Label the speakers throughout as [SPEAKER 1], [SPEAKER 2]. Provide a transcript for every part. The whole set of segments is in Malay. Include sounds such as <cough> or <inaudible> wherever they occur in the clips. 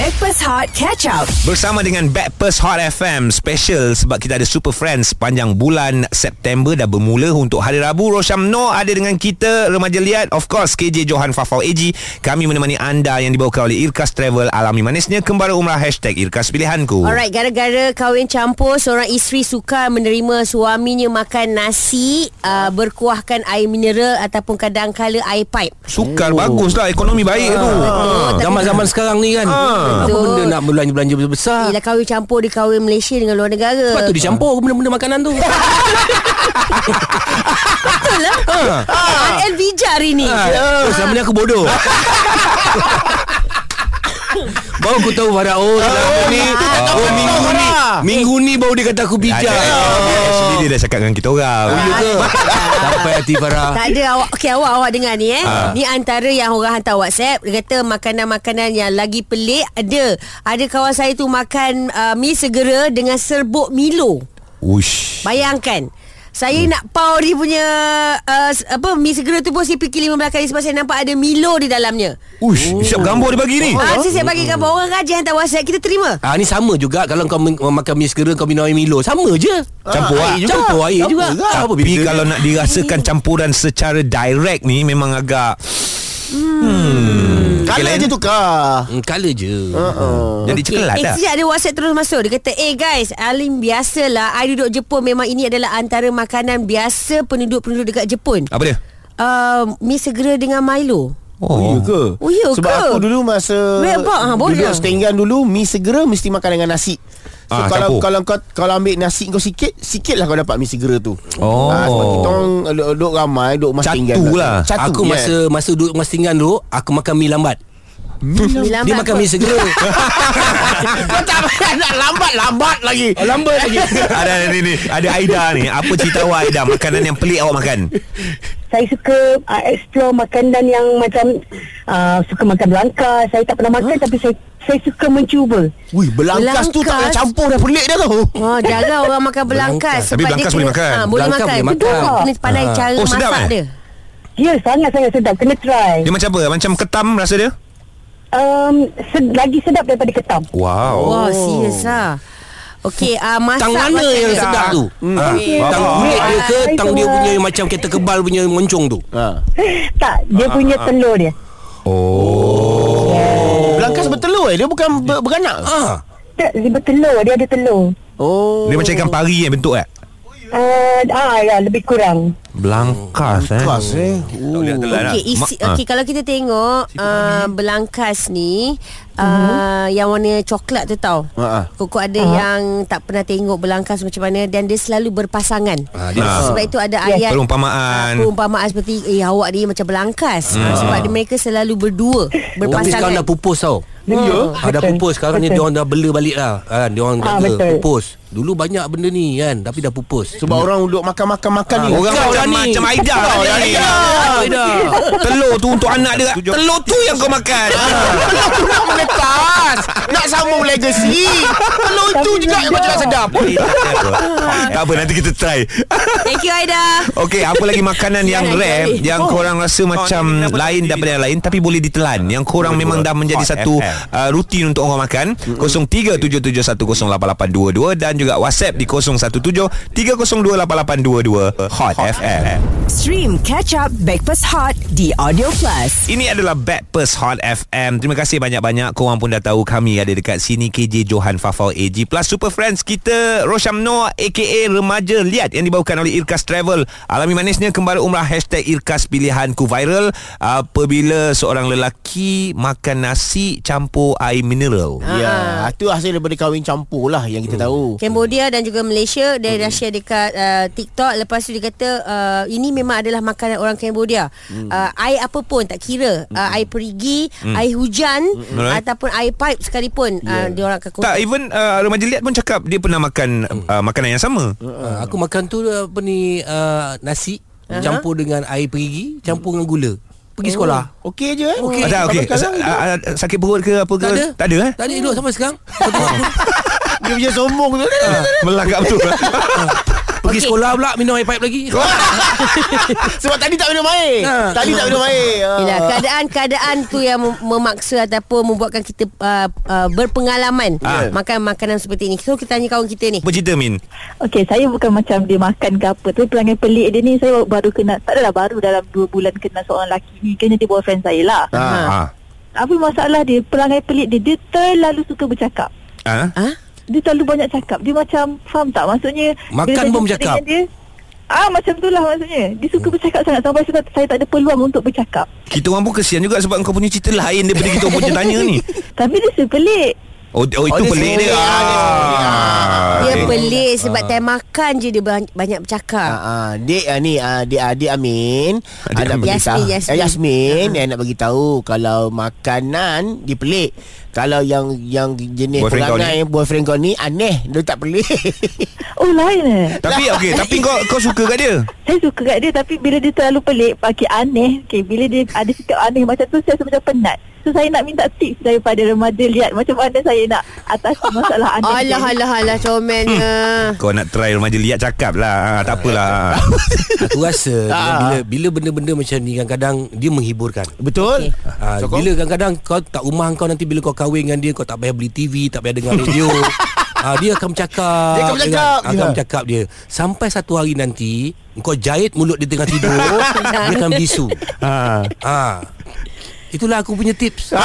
[SPEAKER 1] Backpass Hot Catch Up.
[SPEAKER 2] Bersama dengan Backpast Hot FM Special Sebab kita ada Super Friends Sepanjang bulan September Dah bermula untuk hari Rabu. Rosham No ada dengan kita Remaja Liat Of course KJ Johan Fafau AG Kami menemani anda Yang dibawakan oleh Irkas Travel Alami manisnya Kembali umrah Hashtag Irkas Pilihanku.
[SPEAKER 3] Alright, gara-gara kahwin campur, seorang isteri suka menerima suaminya makan nasi uh, berkuahkan air mineral ataupun kadang-kala air pipe.
[SPEAKER 2] Sukar oh. bagus lah Ekonomi baik tu.
[SPEAKER 3] Oh, tapi-
[SPEAKER 4] Zaman-zaman sekarang ni kan Apa benda nak belanja-belanja besar
[SPEAKER 3] Yelah kahwin campur dia kahwin Malaysia dengan luar negara.
[SPEAKER 4] Lepas tu dicampur benda-benda makanan tu
[SPEAKER 3] Betul lah. Ha. RL bijak hari ni.
[SPEAKER 4] ha. Selama ni aku bodoh <laughs> Baru aku tahu Farah Oh selama ni Oh minggu ni Minggu ni baru dia kata aku bijak.
[SPEAKER 2] Actually dia dah cakap dengan kita orang.
[SPEAKER 4] Oh ya ke? <laughs> Sampai hati Farah.
[SPEAKER 3] Tak ada awak Okey awak awak dengar ni eh.
[SPEAKER 2] Ha.
[SPEAKER 3] Ni antara yang orang hantar WhatsApp. Dia kata makanan-makanan yang lagi pelik ada. Ada kawan saya tu makan uh, mi segera dengan serbuk Milo.
[SPEAKER 2] Uish.
[SPEAKER 3] Bayangkan saya nak pau dia punya uh, apa mi segera tu pun saya fikir 15 kali sebab saya nampak ada Milo di dalamnya.
[SPEAKER 2] Uish Siap gambar dia bagi ni
[SPEAKER 3] Ah, oh. saya bagi gambar orang rajin hantar WhatsApp kita terima.
[SPEAKER 4] Ah ni sama juga kalau kau makan mi segera kau minum air Milo sama je.
[SPEAKER 2] Campur lah
[SPEAKER 4] Campur air juga. Apa
[SPEAKER 2] Tapi
[SPEAKER 4] beza
[SPEAKER 2] kalau nak dirasakan campuran secara direct ni Memang agak Hmm.
[SPEAKER 5] Kala je tukar
[SPEAKER 4] Hmm, Color je
[SPEAKER 5] uh-uh.
[SPEAKER 2] Jadi cekelat
[SPEAKER 3] eh,
[SPEAKER 2] dah
[SPEAKER 3] sekejap ada WhatsApp terus masuk Dia kata Eh guys Alim biasalah I duduk Jepun Memang ini adalah Antara makanan biasa Penduduk-penduduk dekat Jepun
[SPEAKER 2] Apa dia?
[SPEAKER 3] uh, Mi segera dengan Milo
[SPEAKER 5] Oh, ya ke?
[SPEAKER 3] Oh, ya
[SPEAKER 5] Sebab
[SPEAKER 3] ke?
[SPEAKER 5] aku dulu masa
[SPEAKER 3] Wait? Ha, boleh
[SPEAKER 5] Duduk setinggan dulu Mi segera mesti makan dengan nasi So
[SPEAKER 2] Ah,
[SPEAKER 5] kalau
[SPEAKER 2] campur.
[SPEAKER 5] kalau kau kalau ambil nasi kau sikit Sikit lah kau dapat mi segera tu
[SPEAKER 2] Oh.
[SPEAKER 5] Ah, Sebab kita orang duduk, duduk ramai Duduk mas
[SPEAKER 2] Catu
[SPEAKER 5] tinggan
[SPEAKER 2] lah.
[SPEAKER 5] Catu
[SPEAKER 4] Aku
[SPEAKER 5] yeah.
[SPEAKER 4] masa masa duduk masa tinggal dulu Aku makan mi lambat
[SPEAKER 3] Mi lambat
[SPEAKER 4] Dia makan
[SPEAKER 3] apa?
[SPEAKER 4] mi segera <laughs>
[SPEAKER 5] Kau tak payah nak lambat-lambat lagi
[SPEAKER 4] oh, Lambat lagi <laughs>
[SPEAKER 2] ada ni ni Ada Aida ni Apa cerita awak Aida Makanan yang pelik awak makan
[SPEAKER 6] saya suka uh, explore makanan yang macam uh, suka makan belangkas. Saya tak pernah makan huh? tapi saya saya suka mencuba.
[SPEAKER 5] Wih belangkas, tu tak payah
[SPEAKER 3] Belangkas.
[SPEAKER 5] campur dah pelik dah tu
[SPEAKER 3] Oh, jarang orang makan belangkas
[SPEAKER 2] Tapi belangkas boleh makan.
[SPEAKER 3] Ha, boleh
[SPEAKER 4] Belangkas
[SPEAKER 3] makan.
[SPEAKER 4] boleh
[SPEAKER 3] Betul.
[SPEAKER 4] makan.
[SPEAKER 3] Kena pandai
[SPEAKER 4] Ah.
[SPEAKER 3] cara
[SPEAKER 2] Oh, sedap,
[SPEAKER 3] masak
[SPEAKER 2] eh?
[SPEAKER 3] dia.
[SPEAKER 6] Ya, sangat-sangat sedap. Kena try.
[SPEAKER 2] Dia macam apa Macam ketam rasa dia
[SPEAKER 6] Um, sed- lagi sedap daripada ketam.
[SPEAKER 2] Wow
[SPEAKER 3] Wah, oh. serius lah. Okey, uh, masak
[SPEAKER 4] Tang mana
[SPEAKER 3] macam
[SPEAKER 4] yang
[SPEAKER 3] dia.
[SPEAKER 4] sedap tu ha.
[SPEAKER 6] Okey.
[SPEAKER 4] Tang
[SPEAKER 6] Oh.
[SPEAKER 4] kulit dia ke
[SPEAKER 6] Ah,
[SPEAKER 4] Tang dia
[SPEAKER 6] ah.
[SPEAKER 4] punya Macam kereta kebal punya moncong tu
[SPEAKER 5] ha. <laughs>
[SPEAKER 6] Tak, dia punya telur dia.
[SPEAKER 2] Oh
[SPEAKER 5] Belangkas bertelur eh Dia bukan ber- beranak
[SPEAKER 4] Ah,
[SPEAKER 6] Tak, dia bertelur. Dia ada telur.
[SPEAKER 5] Oh
[SPEAKER 2] Dia macam ikan pari yang bentuk eh
[SPEAKER 6] Uh, ah, ya, lebih kurang.
[SPEAKER 2] Belangkas eh.
[SPEAKER 5] Keras eh.
[SPEAKER 2] Boleh nak telan lah.
[SPEAKER 3] Okey, isi, okay, kalau kita tengok uh, belangkas ni uh, yang warna coklat tu tau.
[SPEAKER 5] Ha, ha.
[SPEAKER 3] Koko ada yang tak pernah tengok belangkas macam mana dan dia selalu berpasangan.
[SPEAKER 4] Ah, dia-
[SPEAKER 3] Ah. Sebab itu ada ayat
[SPEAKER 2] Perumpamaan.
[SPEAKER 3] ah, perumpamaan seperti eh awak ni macam belangkas. Ah, sebab dia, mereka selalu berdua
[SPEAKER 4] Tapi
[SPEAKER 3] berpasangan.
[SPEAKER 4] sekarang dah pupus tau
[SPEAKER 6] Ya,
[SPEAKER 4] Ah, dah
[SPEAKER 6] betul.
[SPEAKER 4] pupus Sekarang ni
[SPEAKER 6] Betul.
[SPEAKER 4] dia orang dah bela balik lah kan? Dia orang
[SPEAKER 6] Ah,
[SPEAKER 4] jaga
[SPEAKER 6] betul.
[SPEAKER 4] pupus Dulu banyak benda ni kan Tapi dah pupus
[SPEAKER 5] Sebab orang duduk makan-makan-makan ni
[SPEAKER 2] Orang
[SPEAKER 4] Kau
[SPEAKER 2] macam
[SPEAKER 4] ni.
[SPEAKER 2] macam Aida
[SPEAKER 4] Kau dah
[SPEAKER 2] ni.
[SPEAKER 4] ni. Aida.
[SPEAKER 2] Telur tu untuk anak dia Telur tu yang kau makan
[SPEAKER 5] Aku nak menetas Nak sambung legacy. Kalau itu juga yang cakap sedap. <laughs>
[SPEAKER 2] Tak apa. Nanti kita try.
[SPEAKER 3] Thank you Aida.
[SPEAKER 2] Okey, apa lagi makanan yang rare yang korang rasa macam lain daripada yang lain tapi boleh ditelan. Yang korang memang dah menjadi satu uh, rutin untuk orang makan. 0377108822 dan juga WhatsApp di 0173028822 Hot FM.
[SPEAKER 1] Stream Catch Up Backpass Hot di Audio Plus.
[SPEAKER 2] Ini adalah Backpast Hot FM Terima kasih banyak-banyak Korang pun dah tahu Kami ada dekat sini KJ Johan Fafau AG Plus Super Friends kita Rosham Noah A.K.A. Remaja Liat Yang dibawakan oleh Irkas Travel Alami manisnya Kembali umrah Hashtag Irkas Pilihanku Viral Apabila seorang lelaki Makan nasi Campur air mineral
[SPEAKER 5] Ya Itu hasil daripada kahwin campur lah Yang kita tahu
[SPEAKER 3] Cambodia dan juga Malaysia dia dah share dekat uh, TikTok lepas tu dia kata uh, ini memang adalah makanan orang Cambodia. Hmm. Uh, air apa pun tak kira uh, air perigi, hmm. air hujan hmm. Ataupun air pipe sekalipun yeah. uh, dia orang akan
[SPEAKER 2] Tak even uh, Remaja Liat pun cakap Dia pernah makan uh, Makanan yang sama.
[SPEAKER 4] Ah, Aku makan tu apa ni uh, Nasi
[SPEAKER 3] Aha.
[SPEAKER 4] Campur dengan air perigi Campur dengan gula. Pergi sekolah.
[SPEAKER 5] Okey je eh.
[SPEAKER 4] Okey.
[SPEAKER 2] Tak okey. Sa- uh, uh, Sakit perut ke apa ke?
[SPEAKER 4] Tak ada.
[SPEAKER 2] Tak ada eh?
[SPEAKER 4] Tak ada elok sampai sekarang. <laughs>
[SPEAKER 5] Dia punya sombong tu.
[SPEAKER 2] Melagak betul <laughs> <laughs>
[SPEAKER 4] Pergi
[SPEAKER 3] Okey.
[SPEAKER 4] sekolah pula Minum air pipe lagi <laughs>
[SPEAKER 5] Sebab tadi tak minum air.
[SPEAKER 4] Ha.
[SPEAKER 5] Tadi tak minum air. Ha.
[SPEAKER 3] Yelah, keadaan-keadaan tu yang mem- memaksa ataupun membuatkan kita uh, uh, berpengalaman
[SPEAKER 2] Ah.
[SPEAKER 3] makan makanan seperti ini. So kita tanya kawan kita ni.
[SPEAKER 2] Apa cerita Min?
[SPEAKER 7] Okey, saya bukan macam dia makan ke apa tu. Perangai pelik dia ni saya baru kenal. Tak adalah baru dalam 2 bulan kenal seorang lelaki ni. Kena dia boyfriend saya lah.
[SPEAKER 5] Ha.
[SPEAKER 2] Ha.
[SPEAKER 7] Apa masalah dia? Perangai pelik dia, dia terlalu suka bercakap.
[SPEAKER 2] Ha?
[SPEAKER 3] Ha?
[SPEAKER 7] Dia terlalu banyak cakap. Dia macam, faham tak? Maksudnya...
[SPEAKER 4] Makan pun bercakap?
[SPEAKER 7] Dia, Ah macam tu lah maksudnya Dia suka bercakap sangat Sampai saya, saya tak ada peluang untuk bercakap
[SPEAKER 2] Kita orang pun kesian juga sebab kau punya cerita lain daripada kita orang punya tanya ni. <laughs>
[SPEAKER 7] Tapi dia suka pelik
[SPEAKER 2] Oh, oh itu
[SPEAKER 5] dia
[SPEAKER 2] pelik dia.
[SPEAKER 5] Ah, dia pelik.
[SPEAKER 2] Ah.
[SPEAKER 3] Dia
[SPEAKER 2] okey.
[SPEAKER 3] pelik sebab time makan je dia banyak, bercakap.
[SPEAKER 5] Ah, ah, Dek ah, ni ah, Dek adik Amin
[SPEAKER 2] Adik
[SPEAKER 5] ah,
[SPEAKER 2] Amin.
[SPEAKER 5] bagi
[SPEAKER 3] Yasmin,
[SPEAKER 5] tahu-
[SPEAKER 3] Yasmin.
[SPEAKER 5] Eh, Yasmin Yang nak bagi tahu Kalau makanan Dia pelik Kalau yang Yang jenis
[SPEAKER 2] Boyfriend kau
[SPEAKER 5] perangai Boyfriend kau ni Aneh Dia tak pelik <laughs>
[SPEAKER 7] Oh lain eh
[SPEAKER 2] Tapi okey, tapi kau kau suka kat dia? <laughs>
[SPEAKER 7] Saya suka kat dia Tapi bila dia terlalu pelik Pakai aneh okay, Bila dia ada sikap aneh Macam tu saya rasa macam penat So saya nak minta tips Daripada remaja Lihat macam mana saya nak Atasi masalah aneh
[SPEAKER 3] Alah, alah, alah, comelnya.
[SPEAKER 2] Kau nak try remaja liat cakap lah. Ha, tak apalah. <laughs>
[SPEAKER 4] Aku rasa
[SPEAKER 5] Ah.
[SPEAKER 4] bila bila benda-benda macam ni kadang-kadang dia menghiburkan.
[SPEAKER 5] Betul
[SPEAKER 4] Ha,
[SPEAKER 5] Sokong?
[SPEAKER 4] bila kadang-kadang kau tak rumah kau nanti bila kau kahwin dengan dia kau tak payah beli TV, tak payah dengar radio. ha, <laughs> dia akan bercakap.
[SPEAKER 5] Dia akan bercakap,
[SPEAKER 4] dengan- akan
[SPEAKER 5] ya.
[SPEAKER 4] bercakap dia. Sampai satu hari nanti kau jahit mulut dia tengah tidur, <laughs> dia akan bisu.
[SPEAKER 2] ha.
[SPEAKER 4] Ha. Itulah aku punya tips. <laughs>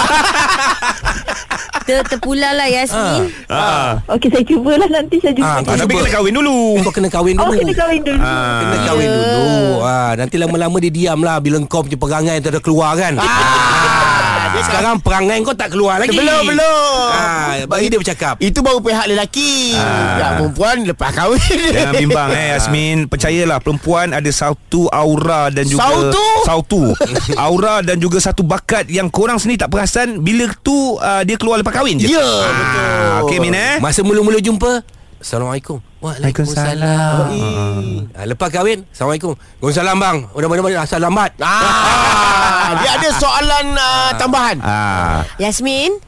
[SPEAKER 3] Ter, terpulang lah Yasmin.
[SPEAKER 2] Ha.
[SPEAKER 7] Okey saya cubalah nanti Saya jumpa
[SPEAKER 4] Ah,
[SPEAKER 2] tapi kena kahwin dulu.
[SPEAKER 4] Kau kena kahwin
[SPEAKER 7] Oh
[SPEAKER 4] dulu.
[SPEAKER 7] kena kahwin dulu
[SPEAKER 2] Ah.
[SPEAKER 4] Kena kahwin dulu ha, Nanti lama-lama dia diam lah Bila kau punya perangai tu dah keluar kan ah. Sekarang perangai kau tak keluar lagi.
[SPEAKER 5] Belum belum.
[SPEAKER 4] Ha, Bagi dia bercakap.
[SPEAKER 5] Itu baru pihak lelaki.
[SPEAKER 2] Ah.
[SPEAKER 5] Ya perempuan Lepas kahwin.
[SPEAKER 2] Jangan bimbang eh Yasmin. Percayalah perempuan ada satu aura dan juga
[SPEAKER 5] Sautu?
[SPEAKER 2] Sautu Aura dan juga satu bakat Yang korang sendiri tak perasan Bila tu uh, dia keluar lepas kahwin je.
[SPEAKER 5] Ya
[SPEAKER 2] Ah,
[SPEAKER 5] betul.
[SPEAKER 2] Okey Min eh?
[SPEAKER 4] Masa mula-mula jumpa Assalamualaikum. Waalaikumsalam. Ha, Lepas kahwin Assalamualaikum. Waalaikumsalam bang. Udah mana mana asal lambat.
[SPEAKER 5] Ah, <laughs> dia ada soalan uh, tambahan.
[SPEAKER 2] Ah,
[SPEAKER 3] Yasmin,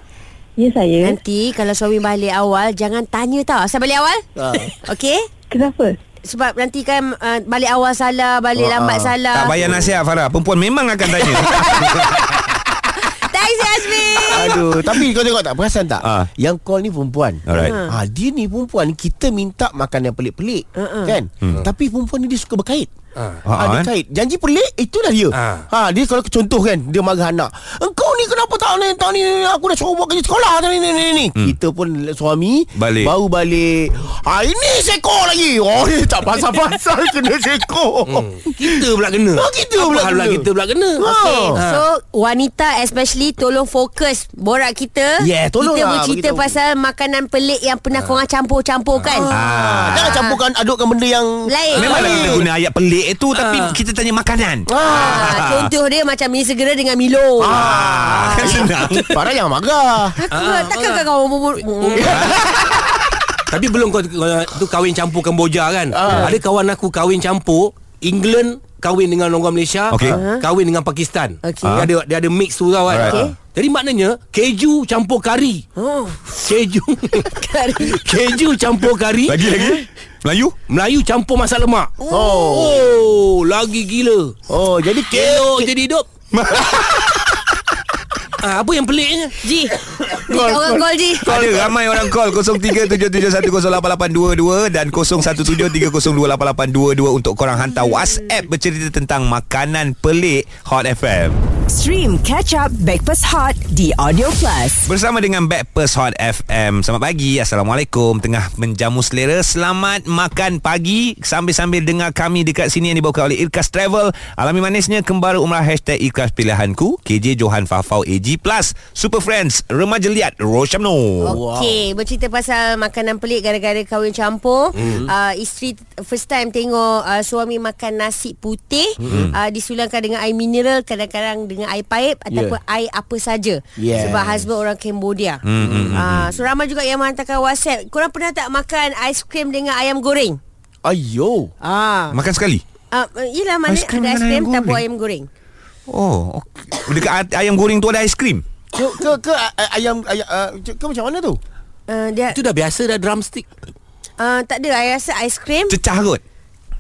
[SPEAKER 7] Ya saya
[SPEAKER 3] nanti kalau suami balik awal jangan tanya tau. Asal balik awal?
[SPEAKER 5] Ah.
[SPEAKER 3] Okey?
[SPEAKER 7] Kenapa
[SPEAKER 3] Sebab nanti kan uh, balik awal salah, balik
[SPEAKER 5] Ah,
[SPEAKER 3] lambat salah.
[SPEAKER 2] tak payah nasihat Farah Perempuan memang akan tanya <laughs>
[SPEAKER 3] Thanks Yasmin.
[SPEAKER 5] Aduh, tapi kau tengok tak perasan tak?
[SPEAKER 2] Ah.
[SPEAKER 5] Yang call ni perempuan.
[SPEAKER 2] Alright.
[SPEAKER 5] Ah, dia ni perempuan kita minta makan yang pelik-pelik,
[SPEAKER 3] Uh-uh.
[SPEAKER 5] kan? Tapi perempuan ni dia suka berkait.
[SPEAKER 4] Ah.
[SPEAKER 5] Ha,
[SPEAKER 2] Ah,
[SPEAKER 5] dia
[SPEAKER 2] eh?
[SPEAKER 5] kait Janji pelik Itulah dia
[SPEAKER 4] Ah.
[SPEAKER 5] ha, Dia kalau contoh kan Dia marah anak Engkau ni kenapa tak ni, tak ni Aku dah suruh buat kerja sekolah ni, ni, ni, ni. Kita pun suami
[SPEAKER 2] Balik.
[SPEAKER 5] Baru balik ha, Ini sekor lagi Oh dia tak pasal-pasal <laughs> Kena sekor
[SPEAKER 4] Hmm. Kita pula kena
[SPEAKER 5] Ah, kita
[SPEAKER 4] Apa
[SPEAKER 5] pula
[SPEAKER 4] hal
[SPEAKER 5] kena.
[SPEAKER 4] kita pula kena
[SPEAKER 3] Okay,
[SPEAKER 4] Ah.
[SPEAKER 3] so wanita especially tolong fokus borak kita.
[SPEAKER 5] Yeah, tolong
[SPEAKER 3] Kita
[SPEAKER 5] lah
[SPEAKER 3] bercerita
[SPEAKER 5] beritahu.
[SPEAKER 3] pasal makanan pelik yang pernah korang campur-campurkan.
[SPEAKER 2] Ah.
[SPEAKER 5] Jangan campurkan Adukkan benda yang
[SPEAKER 3] Lain.
[SPEAKER 2] Memanglah kita guna ayat pelik itu Tapi
[SPEAKER 4] Ah.
[SPEAKER 2] kita tanya makanan
[SPEAKER 3] Ah, contoh dia macam mi segera dengan Milo.
[SPEAKER 2] Ah, kan senang. <laughs>
[SPEAKER 5] Farah jangan marah.
[SPEAKER 3] Ah, takkan kau kau <laughs>
[SPEAKER 4] Tapi belum kau tu kahwin campur Kemboja kan?
[SPEAKER 5] Ah.
[SPEAKER 4] Ada kawan aku kahwin campur England kahwin dengan orang Malaysia
[SPEAKER 2] Okey.
[SPEAKER 4] ah, Kahwin dengan Pakistan.
[SPEAKER 3] Okey.
[SPEAKER 4] Dia ada dia ada mix tu tau kan.
[SPEAKER 3] Okey.
[SPEAKER 4] Jadi maknanya Keju campur kari.
[SPEAKER 3] Oh,
[SPEAKER 4] Keju. <laughs>
[SPEAKER 3] Kari.
[SPEAKER 4] Keju campur kari.
[SPEAKER 2] Lagi lagi? Melayu?
[SPEAKER 4] Melayu campur masak lemak.
[SPEAKER 5] Oh.
[SPEAKER 4] Oh Lagi gila.
[SPEAKER 5] Oh jadi
[SPEAKER 4] Elok jadi hidup ah, Apa yang peliknya
[SPEAKER 3] Ji. <coughs> Ni orang call Ji.
[SPEAKER 2] Ada ramai orang call. 0377108822 dan 0173028822 untuk korang hantar WhatsApp bercerita tentang makanan pelik Hot FM.
[SPEAKER 1] Stream Catch Up Backpass Hot di Audio Plus.
[SPEAKER 2] Bersama dengan Backpast Hot FM Selamat pagi. Assalamualaikum. Tengah menjamu selera. Selamat makan pagi. Sambil-sambil dengar kami Dekat sini yang dibawakan oleh Irkas Travel. Alami manisnya Kembara umrah. Hashtag Irkas Pilihanku. KJ Johan Fafau AG Plus Super Friends Remaja Liat Roshamno
[SPEAKER 3] Okey, bercerita pasal makanan pelik gara-gara kahwin campur. Mm. Uh, isteri first time tengok uh, suami makan nasi putih mm. uh, disulangkan dengan air mineral, kadang-kadang dengan air paip ataupun air apa saja.
[SPEAKER 5] Yes.
[SPEAKER 3] Sebab husband orang Cambodia.
[SPEAKER 2] Mm,
[SPEAKER 3] Uh, so ramai juga yang menghantarkan WhatsApp. Korang pernah tak makan aiskrim dengan ayam goreng?
[SPEAKER 5] Ayo
[SPEAKER 3] Ah.
[SPEAKER 2] Makan sekali
[SPEAKER 3] Uh, yelah mana
[SPEAKER 2] Aiskrim
[SPEAKER 3] ada
[SPEAKER 2] dengan
[SPEAKER 3] aiskrim
[SPEAKER 2] ayam
[SPEAKER 3] tabur
[SPEAKER 2] goreng?
[SPEAKER 3] ayam goreng.
[SPEAKER 2] Oh okay. Dekat ayam goreng tu ada aiskrim
[SPEAKER 5] ke, ke, ke ayam, ayam uh, ke macam mana tu?
[SPEAKER 3] Uh, dia
[SPEAKER 4] Itu dah biasa dah drumstick
[SPEAKER 3] uh, tak ada I rasa aiskrim
[SPEAKER 2] Cecah kot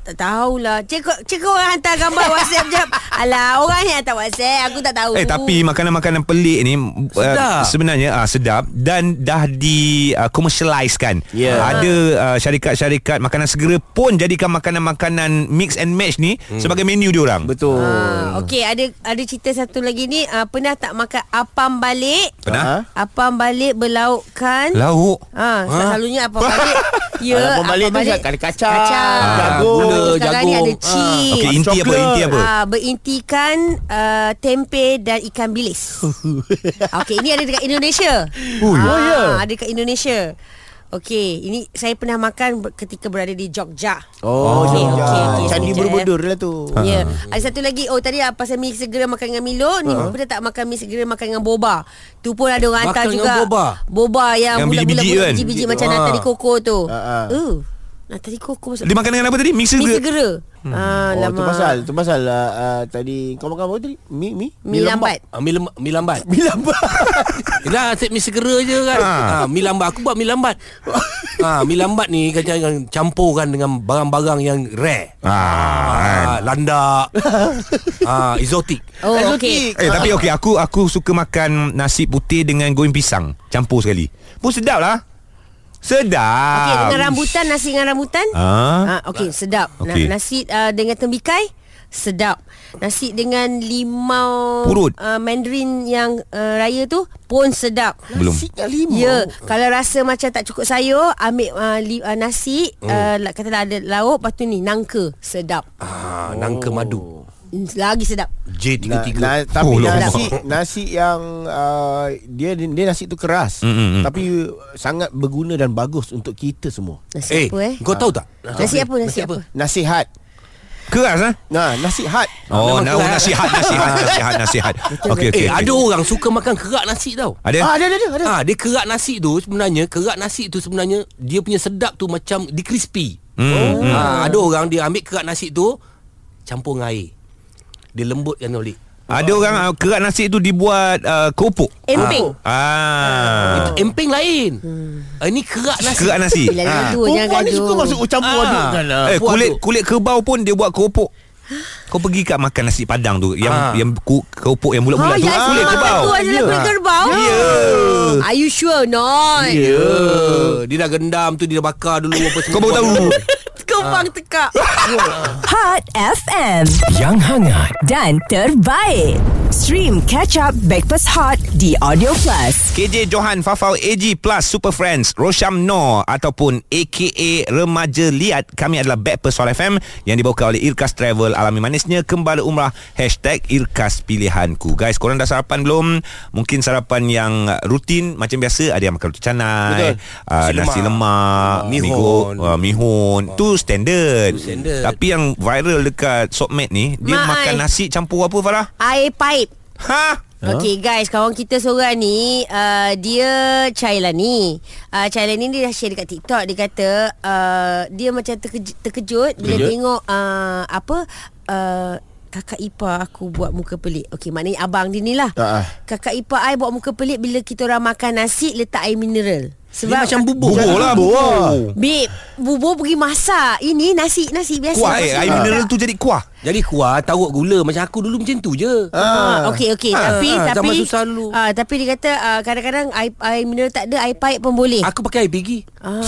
[SPEAKER 3] Tak tahulah. Cik, cik orang hantar gambar WhatsApp jap. <laughs> Alah, orang yang hantar WhatsApp. Aku tak tahu.
[SPEAKER 2] Eh tapi makanan-makanan pelik ni
[SPEAKER 4] Sedap.
[SPEAKER 2] Uh, sebenarnya uh, sedap dan dah di uh, commercialize-kan.
[SPEAKER 5] Ya.
[SPEAKER 2] Ada uh, syarikat-syarikat makanan segera pun jadikan makanan-makanan mix and match ni hmm. sebagai menu dia orang.
[SPEAKER 5] Betul.
[SPEAKER 3] Ah, Okey, ada ada cerita satu lagi ni. Uh, pernah tak makan apam balik?
[SPEAKER 2] Pernah?
[SPEAKER 3] Apam balik berlaukkan.
[SPEAKER 2] Lauk.
[SPEAKER 3] Ha, selalunya apam balik. <laughs> ya,
[SPEAKER 5] Kalau apam balik tu ada kacang,
[SPEAKER 3] kacang.
[SPEAKER 5] jagung,
[SPEAKER 3] Gula,
[SPEAKER 4] gula,
[SPEAKER 3] Sekarang ni
[SPEAKER 4] jagung.
[SPEAKER 3] ada cheese.
[SPEAKER 2] Okey, inti apa? Inti apa?
[SPEAKER 3] Ah, berintikan uh, tempe dan ikan bilis. <laughs> Okey, ini ada dekat Indonesia.
[SPEAKER 5] Oh, ya.
[SPEAKER 3] Ah, Ada dekat Indonesia. Okey, ini saya pernah makan ketika berada di Jogja.
[SPEAKER 5] Oh,
[SPEAKER 3] Okey,
[SPEAKER 5] Jogja.
[SPEAKER 3] okey, okey,
[SPEAKER 5] Candi Borobudur lah tu.
[SPEAKER 3] Ya. Ada satu lagi Oh tadi ah, pasal mi segera makan dengan Milo Ni uh pernah tak makan mi segera makan dengan boba Tu pun ada orang hantar
[SPEAKER 4] Makan
[SPEAKER 3] juga
[SPEAKER 4] dengan boba?
[SPEAKER 3] Boba yang,
[SPEAKER 2] Yang
[SPEAKER 3] bulat-bulat
[SPEAKER 2] biji-biji kan?
[SPEAKER 3] Biji-biji macam
[SPEAKER 4] Ah.
[SPEAKER 3] Natali Koko tu
[SPEAKER 5] Ah, ah.
[SPEAKER 3] Uh, Natali Koko masuk
[SPEAKER 2] Dia makan dengan apa tadi? Mix
[SPEAKER 3] Mi
[SPEAKER 2] segera.
[SPEAKER 3] segera Ah,
[SPEAKER 5] Oh,
[SPEAKER 3] lama.
[SPEAKER 5] tu pasal, tu pasal uh, uh, tadi kau makan apa tadi? Mi mi
[SPEAKER 3] Mi lambat
[SPEAKER 4] Ah, mi, lem- mi lambat
[SPEAKER 5] Mi lambat. <laughs>
[SPEAKER 4] Yelah asyik mi segera je kan ha. ha, Mi lambat Aku buat mi lambat ha, Mi lambat ni Kadang-kadang campurkan dengan Barang-barang yang rare
[SPEAKER 2] Ah.
[SPEAKER 4] ha, Landak ha, <laughs> Exotic
[SPEAKER 3] Oh
[SPEAKER 5] Exotic.
[SPEAKER 3] okey
[SPEAKER 2] Eh tapi okey aku aku suka makan nasi putih dengan goreng pisang campur sekali. Pun sedap lah. Sedap.
[SPEAKER 3] Okey dengan rambutan Nasi dengan rambutan
[SPEAKER 2] Ah.
[SPEAKER 3] ah, Okey sedap
[SPEAKER 2] Okey.
[SPEAKER 3] Na- Nasi uh, dengan tembikai Sedap Nasi dengan limau
[SPEAKER 2] Purut.
[SPEAKER 3] uh, Mandarin yang uh, raya tu Pun sedap
[SPEAKER 2] Belum.
[SPEAKER 5] Nasi dengan limau.
[SPEAKER 3] Ya, kalau rasa macam tak cukup sayur, ambil uh, li, uh, nasi, hmm. uh, la- katalah ada lauk, lepas tu ni nangka, sedap.
[SPEAKER 4] ha, Nangka madu
[SPEAKER 3] Hmm, Lagi sedap.
[SPEAKER 4] J33
[SPEAKER 5] Na, na, tapi
[SPEAKER 2] Oh,
[SPEAKER 5] oh,
[SPEAKER 2] lama.
[SPEAKER 5] nasi nasi yang uh, dia dia nasi tu keras
[SPEAKER 2] Mm, mm, mm.
[SPEAKER 5] tapi sangat berguna dan bagus untuk kita semua.
[SPEAKER 3] Nasi
[SPEAKER 4] Eh,
[SPEAKER 3] apa eh?
[SPEAKER 4] kau tahu tak?
[SPEAKER 3] Nasi apa, nasi apa?
[SPEAKER 5] Nasihat.
[SPEAKER 2] Keras ah.
[SPEAKER 5] Nah, nasihat.
[SPEAKER 2] Oh,
[SPEAKER 4] Memang
[SPEAKER 2] nah,
[SPEAKER 4] keras.
[SPEAKER 2] nasihat, nasihat, nasihat, nasihat. Okey, okey.
[SPEAKER 4] Eh, ada orang suka makan kerak nasi tau
[SPEAKER 2] Ada?
[SPEAKER 5] Ah, ada ada ada.
[SPEAKER 4] Ha, dia kerak nasi tu sebenarnya kerak nasi tu sebenarnya dia punya sedap tu macam di crispy.
[SPEAKER 2] Hmm.
[SPEAKER 4] Oh. Ha, ada orang dia ambil kerak nasi tu campur dengan air. Dia lembutkan balik.
[SPEAKER 2] Ada orang uh, kerak nasi tu dibuat uh, keropok.
[SPEAKER 3] Emping.
[SPEAKER 2] Ah.
[SPEAKER 4] Itu emping lain. Hmm. Uh, ini kerak nasi.
[SPEAKER 2] Kerak nasi.
[SPEAKER 3] Bila
[SPEAKER 2] Ah.
[SPEAKER 3] ha. tu
[SPEAKER 5] Perempuan ni suka masuk campur
[SPEAKER 4] Ah.
[SPEAKER 5] aduk kan. ah.
[SPEAKER 2] Eh kulit
[SPEAKER 4] tu.
[SPEAKER 2] kulit kerbau pun dia buat keropok. Kau pergi kat makan nasi padang tu yang
[SPEAKER 4] Ah.
[SPEAKER 2] yang ku, keropok yang bulat-bulat
[SPEAKER 3] Ha,
[SPEAKER 2] tu
[SPEAKER 3] yang
[SPEAKER 2] kulit
[SPEAKER 3] makan
[SPEAKER 2] kerbau.
[SPEAKER 3] tu adalah kulit kerbau.
[SPEAKER 2] Ya.
[SPEAKER 3] Are you sure not?
[SPEAKER 4] Ya. Dia dah gendam tu dia dah bakar dulu apa semua.
[SPEAKER 2] Kau baru tahu. <laughs>
[SPEAKER 3] Kembang tekak.
[SPEAKER 1] Hot FM
[SPEAKER 8] Yang hangat
[SPEAKER 1] dan terbaik. Stream Catch Up Backpass Hot di Audio Plus.
[SPEAKER 2] KJ Johan Fafau AG Plus Super Friends Rosham Noor ataupun AKA Remaja Liat kami adalah Backpers Hot FM yang dibawa oleh Irkas Travel alami manisnya kembali umrah hashtag Irkas Pilihanku guys korang dah sarapan belum mungkin sarapan yang rutin macam biasa ada yang makan roti canai
[SPEAKER 4] Betul.
[SPEAKER 2] uh,
[SPEAKER 4] Nasi lemak.
[SPEAKER 2] lemak
[SPEAKER 4] Mihun.
[SPEAKER 2] mihun uh, mihun tu standard.
[SPEAKER 4] Tu standard.
[SPEAKER 2] tapi yang viral dekat Sopmed ni dia
[SPEAKER 3] Mak,
[SPEAKER 2] makan
[SPEAKER 3] ai.
[SPEAKER 2] nasi campur apa Farah
[SPEAKER 3] Air pipe.
[SPEAKER 2] Ha?
[SPEAKER 3] Okay guys Kawan kita seorang ni uh, Dia Chailan ni. Uh, Chailan ni dia dah share dekat TikTok. Dia kata uh, Dia macam terkejut, terkejut Bila
[SPEAKER 5] Terkejut?
[SPEAKER 3] tengok uh, Apa uh, Kakak ipar aku buat muka pelik. Okey maknanya abang dia ni lah.
[SPEAKER 5] Ah, ah.
[SPEAKER 3] Kakak ipar I buat muka pelik Bila kita orang makan nasi Letak air mineral.
[SPEAKER 4] Dia macam bubur.
[SPEAKER 2] bubur lah bubur.
[SPEAKER 3] Babe Bubur pergi masak. Ini nasi Nasi biasa
[SPEAKER 2] kuah eh air
[SPEAKER 3] biasa.
[SPEAKER 2] mineral tu jadi kuah
[SPEAKER 4] Jadi kuah taruh gula macam aku dulu macam tu je.
[SPEAKER 3] Ah, okey okey
[SPEAKER 4] Ah,
[SPEAKER 3] tapi
[SPEAKER 4] ah,
[SPEAKER 3] tapi
[SPEAKER 4] zaman susah dulu.
[SPEAKER 3] Ah, tapi dia kata ah, kadang-kadang air, air mineral tak ada air pipe pun boleh.
[SPEAKER 4] Aku pakai air pigi.
[SPEAKER 3] Ah. <laughs>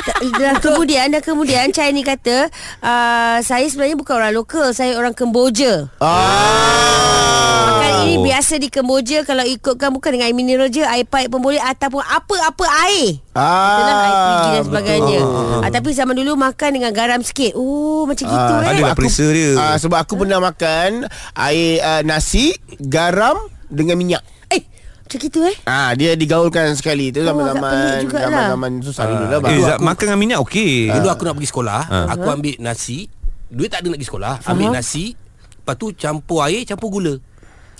[SPEAKER 3] Tak- dan kemudian dan kemudian Chai ni kata uh, saya sebenarnya bukan orang lokal, saya orang Kemboja.
[SPEAKER 5] Ah.
[SPEAKER 3] Makan ini biasa di Kemboja kalau ikutkan bukan dengan air mineral je, air pipe pun boleh ataupun apa-apa air. Itulah air perigi dan sebagainya. Ah, tapi zaman dulu makan dengan garam sikit. Oh, macam gitu
[SPEAKER 5] Ah,
[SPEAKER 3] eh.
[SPEAKER 2] Ada lah perisa dia
[SPEAKER 5] Ah, sebab aku pernah makan air uh, nasi, garam dengan minyak.
[SPEAKER 3] Eh, macam gitu eh.
[SPEAKER 5] Ah dia digaulkan sekali tu
[SPEAKER 3] Oh,
[SPEAKER 5] zaman-zaman
[SPEAKER 3] jugalah.
[SPEAKER 5] zaman-zaman susah dulu lah.
[SPEAKER 2] Eh,
[SPEAKER 5] aku-
[SPEAKER 2] makan dengan minyak okey.
[SPEAKER 4] Dulu aku nak pergi sekolah,
[SPEAKER 2] Ah.
[SPEAKER 4] aku ambil nasi, duit tak ada nak pergi sekolah, ambil nasi, lepas tu campur air, campur gula.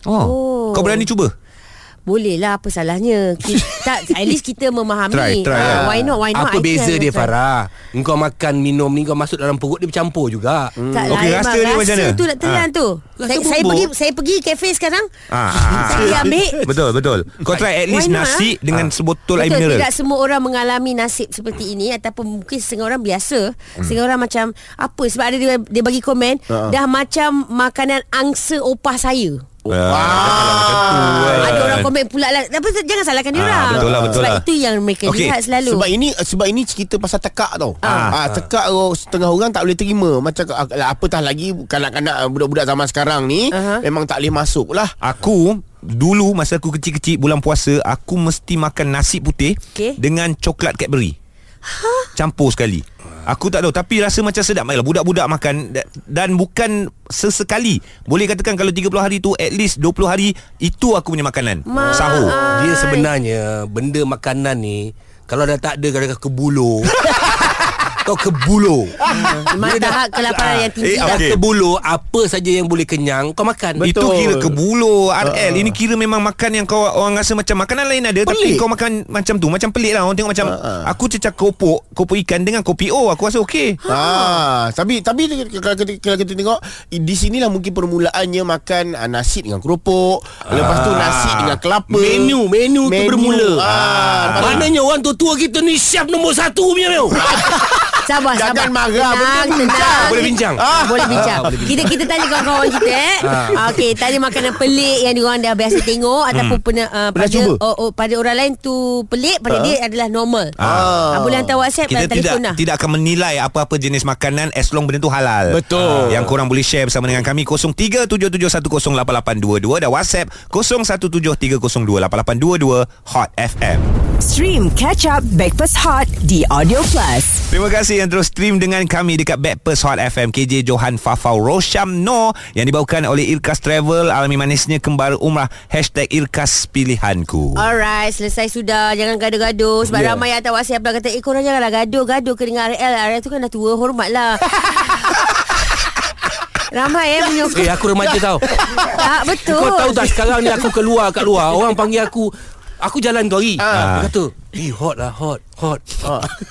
[SPEAKER 2] Oh.
[SPEAKER 3] Oh.
[SPEAKER 2] Kau berani cuba?
[SPEAKER 3] Boleh lah apa salahnya kita, <laughs> tak, At least kita memahami
[SPEAKER 2] Try, try,
[SPEAKER 3] Ah,
[SPEAKER 2] kan?
[SPEAKER 3] Why not Why not
[SPEAKER 4] Apa
[SPEAKER 3] I
[SPEAKER 4] beza dia
[SPEAKER 3] try.
[SPEAKER 4] Farah Engkau makan minum ni Kau masuk dalam perut Dia bercampur juga
[SPEAKER 3] Hmm. Tak
[SPEAKER 2] Okey,
[SPEAKER 3] lah
[SPEAKER 2] rasa dia macam mana?
[SPEAKER 3] tu nak telan
[SPEAKER 2] Ah.
[SPEAKER 3] tu
[SPEAKER 4] Rasa
[SPEAKER 3] saya, saya pergi Saya pergi kafe sekarang
[SPEAKER 2] Ah, ah, <laughs> ah.
[SPEAKER 3] Saya <laughs> ambil
[SPEAKER 2] Betul betul Kau try at least
[SPEAKER 3] Why not,
[SPEAKER 2] nasi
[SPEAKER 3] ah?
[SPEAKER 2] Dengan sebotol air mineral
[SPEAKER 3] tidak semua orang mengalami nasib seperti ini ataupun mungkin setengah orang biasa. Hmm. Setengah orang macam apa sebab ada dia, dia bagi komen uh. dah macam makanan angsa opah saya.
[SPEAKER 2] Ah,
[SPEAKER 3] Ada orang komen pula lah Tapi jangan salahkan dia
[SPEAKER 2] Ah,
[SPEAKER 3] orang
[SPEAKER 2] betul lah, betul
[SPEAKER 3] Sebab
[SPEAKER 2] lah.
[SPEAKER 3] itu yang mereka
[SPEAKER 2] Okey,
[SPEAKER 3] lihat selalu
[SPEAKER 5] Sebab ini sebab ini cerita pasal tekak tau. Ah, ah tekak oh, setengah orang tak boleh terima. Macam ah, apatah lagi kanak-kanak budak-budak zaman sekarang ni
[SPEAKER 3] Aha.
[SPEAKER 5] memang tak boleh masuk lah.
[SPEAKER 2] Aku Dulu masa aku kecil-kecil Bulan puasa Aku mesti makan nasi putih
[SPEAKER 3] Okey.
[SPEAKER 2] Dengan coklat Cadbury Campur sekali Aku tak tahu Tapi rasa macam sedap. Baiklah budak-budak makan. Da- Dan bukan sesekali. Boleh katakan Kalau 30 hari tu At least 20 hari Itu aku punya makanan.
[SPEAKER 3] Ma-
[SPEAKER 2] Sahur.
[SPEAKER 4] Dia sebenarnya Benda makanan ni Kalau dah tak ada Kadang-kadang kebuluh <laughs> Kau
[SPEAKER 3] Memang tahap kelaparan yang tinggi
[SPEAKER 2] Eh.
[SPEAKER 4] Dah. kebuluh Apa saja yang boleh kenyang Kau makan.
[SPEAKER 2] Itu kira kebulu RL Ini kira memang makan yang kau Orang rasa macam Makanan lain ada Tapi
[SPEAKER 5] Pelik.
[SPEAKER 2] kau makan macam tu Macam pelik lah. Orang tengok macam Aku cecah kopok Kopok ikan dengan kopi O Aku rasa okey.
[SPEAKER 5] Ah, tapi tapi kalau kita, kalau kita tengok di sinilah mungkin permulaannya makan ah, nasi dengan keropok, lepas tu nasi dengan kelapa.
[SPEAKER 4] Menu Menu, tu bermula.
[SPEAKER 5] Ah,
[SPEAKER 4] Maknanya orang tua-tua kita ni Chef nombor satu punya Mel <laughs>
[SPEAKER 3] Sabar,
[SPEAKER 5] Jangan
[SPEAKER 3] sabar.
[SPEAKER 5] marah,
[SPEAKER 3] Tenang,
[SPEAKER 5] bincang.
[SPEAKER 4] Boleh bincang?
[SPEAKER 3] Ah, boleh bincang.
[SPEAKER 4] Ah, boleh bincang.
[SPEAKER 3] Kita kita tanya kawan-kawan kita eh. Ah. Okey, tanya makanan pelik yang diorang dah biasa tengok ataupun pernah uh,
[SPEAKER 5] Pernah
[SPEAKER 3] pada
[SPEAKER 5] cuba?
[SPEAKER 3] oh, oh, pada orang lain tu pelik, pada dia adalah normal. Ah. boleh hantar WhatsApp
[SPEAKER 2] Kita
[SPEAKER 3] dan
[SPEAKER 2] tidak
[SPEAKER 3] telefon lah.
[SPEAKER 2] tidak akan menilai apa-apa jenis makanan as long benda tu halal.
[SPEAKER 5] Betul.
[SPEAKER 2] Yang korang boleh share bersama dengan kami 0377108822 dan WhatsApp 0173028822 Hot FM.
[SPEAKER 1] Stream Catch Up Backpass Hot di Audio Plus.
[SPEAKER 2] Terima kasih yang terus stream dengan kami dekat Backpast Hot FM KJ Johan Fafau Rosham No yang dibawakan oleh Irkas Travel alami manisnya kembar umrah Hashtag Irkas Pilihanku
[SPEAKER 3] Alright, selesai sudah. Jangan gaduh-gaduh. Sebab yeah. Ramai yang hantar WhatsApp pula kata, eh korang janganlah gaduh-gaduh ke dengan RL. RL tu kan dah tua, hormatlah. <laughs> ramai eh menyokong.
[SPEAKER 4] Eh aku remaja <laughs> tau
[SPEAKER 3] tak, betul.
[SPEAKER 4] Kau tahu tak sekarang ni aku keluar kat luar Orang panggil aku Aku jalan tu hari.
[SPEAKER 2] Ah.
[SPEAKER 4] Dia kata Eh hot lah hot Hot.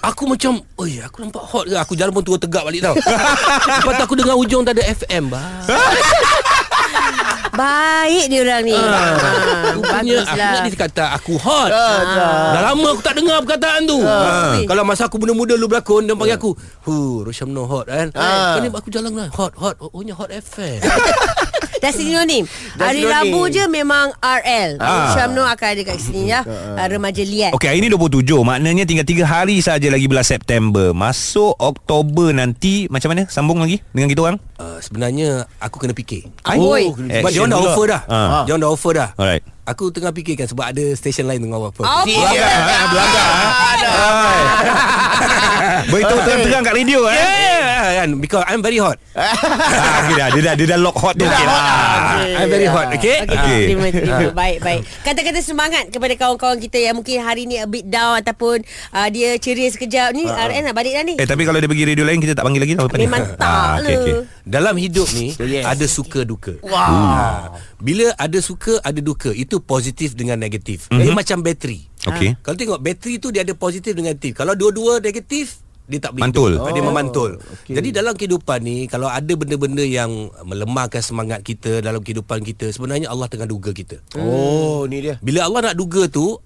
[SPEAKER 4] Aku macam Oi aku nampak hot ke? Aku jalan pun turun tegak balik tau. Lepas tu aku dengar ujung tak ada FM bah. <laughs>
[SPEAKER 3] Baik dia orang ni. Ah,
[SPEAKER 4] Rupanya aku
[SPEAKER 3] baguslah.
[SPEAKER 4] ni kata aku hot.
[SPEAKER 3] Ah.
[SPEAKER 4] Dah. Lama aku tak dengar perkataan tu.
[SPEAKER 3] Ah.
[SPEAKER 4] Kalau masa aku muda-muda lu berlakon Dia panggil aku Hu Rosyamno hot kan
[SPEAKER 5] Ah.
[SPEAKER 4] Kali aku jalan lah. Hot hot. Oh nya hot FM <laughs>
[SPEAKER 3] Dah sinonim Hari. Rabu je memang RL
[SPEAKER 2] Ah.
[SPEAKER 3] Syamno akan ada kat sini ya ah, Remaja liat
[SPEAKER 2] Okey, hari ni 27. Maknanya tinggal 3 hari saja lagi bulan September. Masuk Oktober nanti macam mana? Sambung lagi dengan kita orang?
[SPEAKER 4] uh, Sebenarnya Aku kena fikir
[SPEAKER 3] Oi.
[SPEAKER 4] Sebab dia orang dah offer dah
[SPEAKER 2] Ah.
[SPEAKER 4] Dia orang dah offer dah
[SPEAKER 2] Alright.
[SPEAKER 4] Aku tengah fikirkan Sebab ada stesen lain tengah offer
[SPEAKER 3] Oh,
[SPEAKER 2] Belanda. <laughs> Beritahu terang-terang kat radio eh.
[SPEAKER 4] Yeah kan Because I'm very hot <laughs>
[SPEAKER 2] Ah, okay dah, dia dah dia dah lock hot tu. Okey lah.
[SPEAKER 4] I'm very hot Okay,
[SPEAKER 3] Okay,
[SPEAKER 2] Okey.
[SPEAKER 3] Terima, terima. Baik, baik. Kata-kata semangat kepada kawan-kawan kita yang mungkin hari ni a bit down ataupun uh, dia ceria sekejap ni. RN nak balik dah ni.
[SPEAKER 2] Eh tapi kalau dia pergi radio lain kita tak panggil lagi tau ni.
[SPEAKER 3] Memang tak
[SPEAKER 2] Ah, okey.
[SPEAKER 3] lah.
[SPEAKER 4] Dalam hidup ni
[SPEAKER 5] Yes.
[SPEAKER 4] Ada suka duka wow. Bila ada suka Ada duka Itu positif dengan negatif mm-hmm. Dia macam bateri
[SPEAKER 2] Okey.
[SPEAKER 4] Kalau tengok bateri tu Dia ada positif dengan negatif Kalau dua-dua negatif dia tak boleh
[SPEAKER 2] Mantul.
[SPEAKER 4] hidup. Dia memantul
[SPEAKER 5] okey.
[SPEAKER 4] Jadi dalam kehidupan ni Kalau ada benda-benda yang Melemahkan semangat kita Dalam kehidupan kita Sebenarnya Allah tengah duga kita
[SPEAKER 5] Oh, ni dia.
[SPEAKER 4] Bila Allah nak duga tu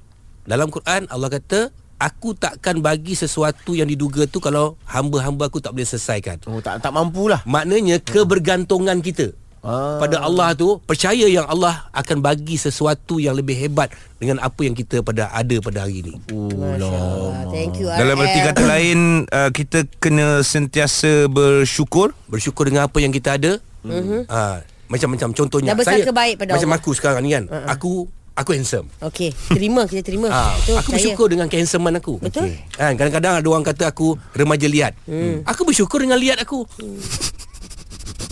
[SPEAKER 4] Dalam Quran Allah kata Aku takkan bagi sesuatu yang diduga tu Kalau hamba-hamba aku tak boleh selesaikan
[SPEAKER 5] Oh, tak tak mampulah.
[SPEAKER 4] Maknanya kebergantungan kita
[SPEAKER 5] Ah.
[SPEAKER 4] pada Allah tu percaya yang Allah akan bagi sesuatu yang lebih hebat dengan apa yang kita pada ada pada hari ini.
[SPEAKER 3] Masya Allah. Thank you
[SPEAKER 2] Dalam erti kata lain uh, kita kena sentiasa bersyukur.
[SPEAKER 4] Bersyukur dengan apa yang kita ada. Mm-hmm. Ha, macam-macam contohnya
[SPEAKER 3] Dah bersangka baik pada
[SPEAKER 4] macam
[SPEAKER 3] Allah.
[SPEAKER 4] aku sekarang ni kan. Uh-uh. Aku aku handsome.
[SPEAKER 3] Okey, terima kita terima.
[SPEAKER 4] Ha,
[SPEAKER 3] Betul,
[SPEAKER 4] aku
[SPEAKER 3] percaya.
[SPEAKER 4] bersyukur dengan kehandsomean aku.
[SPEAKER 3] Betul.
[SPEAKER 4] Kan kadang-kadang ada orang kata aku remaja liat. Hmm. Aku bersyukur dengan liat aku.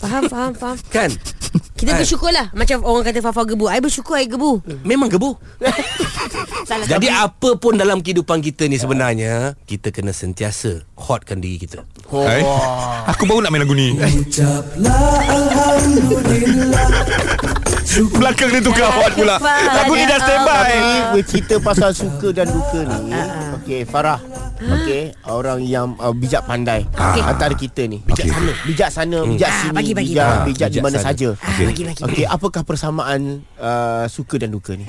[SPEAKER 3] Faham, faham, faham.
[SPEAKER 4] Kan?
[SPEAKER 3] Kita
[SPEAKER 4] Ah.
[SPEAKER 3] bersyukurlah Macam orang kata Fafa gebu I bersyukur I gebu
[SPEAKER 4] Memang gebu. <laughs>
[SPEAKER 3] Salah
[SPEAKER 4] Jadi apa pun dalam kehidupan kita ni sebenarnya kita kena sentiasa hotkan diri kita.
[SPEAKER 5] Oh.
[SPEAKER 2] Eh? Aku baru nak main lagu ni. Belakang dia tukar hot pula Lagu ni dah standby
[SPEAKER 5] Tapi bercerita pasal suka dan duka ni Okey Farah Okey Orang yang uh, bijak pandai.
[SPEAKER 3] Okey.
[SPEAKER 5] Antara kita ni. Bijak sana Bijak sana Bijak
[SPEAKER 3] Ah,
[SPEAKER 5] sini
[SPEAKER 3] bagi, bagi,
[SPEAKER 5] Bijak,
[SPEAKER 4] bagi.
[SPEAKER 5] bijak di
[SPEAKER 4] Bijak
[SPEAKER 5] mana
[SPEAKER 4] sana.
[SPEAKER 5] saja.
[SPEAKER 3] Ah, bagi, bagi.
[SPEAKER 5] Okey apakah persamaan uh, Suka dan duka ni?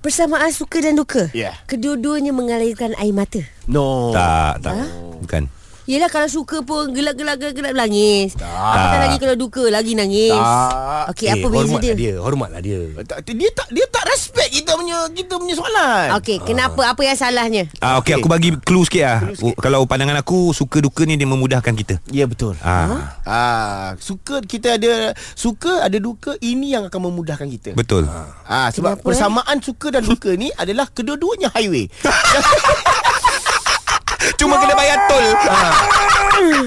[SPEAKER 3] Persamaan suka dan duka?
[SPEAKER 5] Ya.
[SPEAKER 3] Kedua-duanya mengalirkan air mata?
[SPEAKER 5] No.
[SPEAKER 2] Tak tak. Bukan
[SPEAKER 3] Yelah kalau suka pun gelak-gelak gelak nangis. Apatah lagi kalau duka lagi nangis.
[SPEAKER 5] Tak
[SPEAKER 3] Okey, apa beza dia?
[SPEAKER 4] dia Hormatlah dia
[SPEAKER 5] Tak, dia tak dia tak respect kita punya kita punya soalan.
[SPEAKER 3] Okey, kenapa apa yang salahnya?
[SPEAKER 2] Ah, okay,
[SPEAKER 5] Okey.
[SPEAKER 2] aku bagi clue sikit lah.
[SPEAKER 5] Clue sikit.
[SPEAKER 2] Kalau pandangan aku, suka duka ni dia memudahkan kita.
[SPEAKER 5] Ya betul.
[SPEAKER 2] Ah,
[SPEAKER 5] Ah, suka kita ada suka ada duka ini yang akan memudahkan kita.
[SPEAKER 2] betul.
[SPEAKER 5] Ah sebab
[SPEAKER 3] Kenapa,
[SPEAKER 5] persamaan suka dan duka ni adalah kedua-duanya highway. <laughs>
[SPEAKER 2] Cuma kena bayar tol.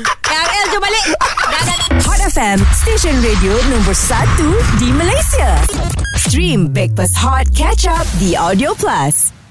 [SPEAKER 3] Yang L jom balik. Dah, dah, dah.
[SPEAKER 1] Hot FM, stesen radio nombor 1 di Malaysia. Stream Breakfast Hot Catch Up di Audio Plus.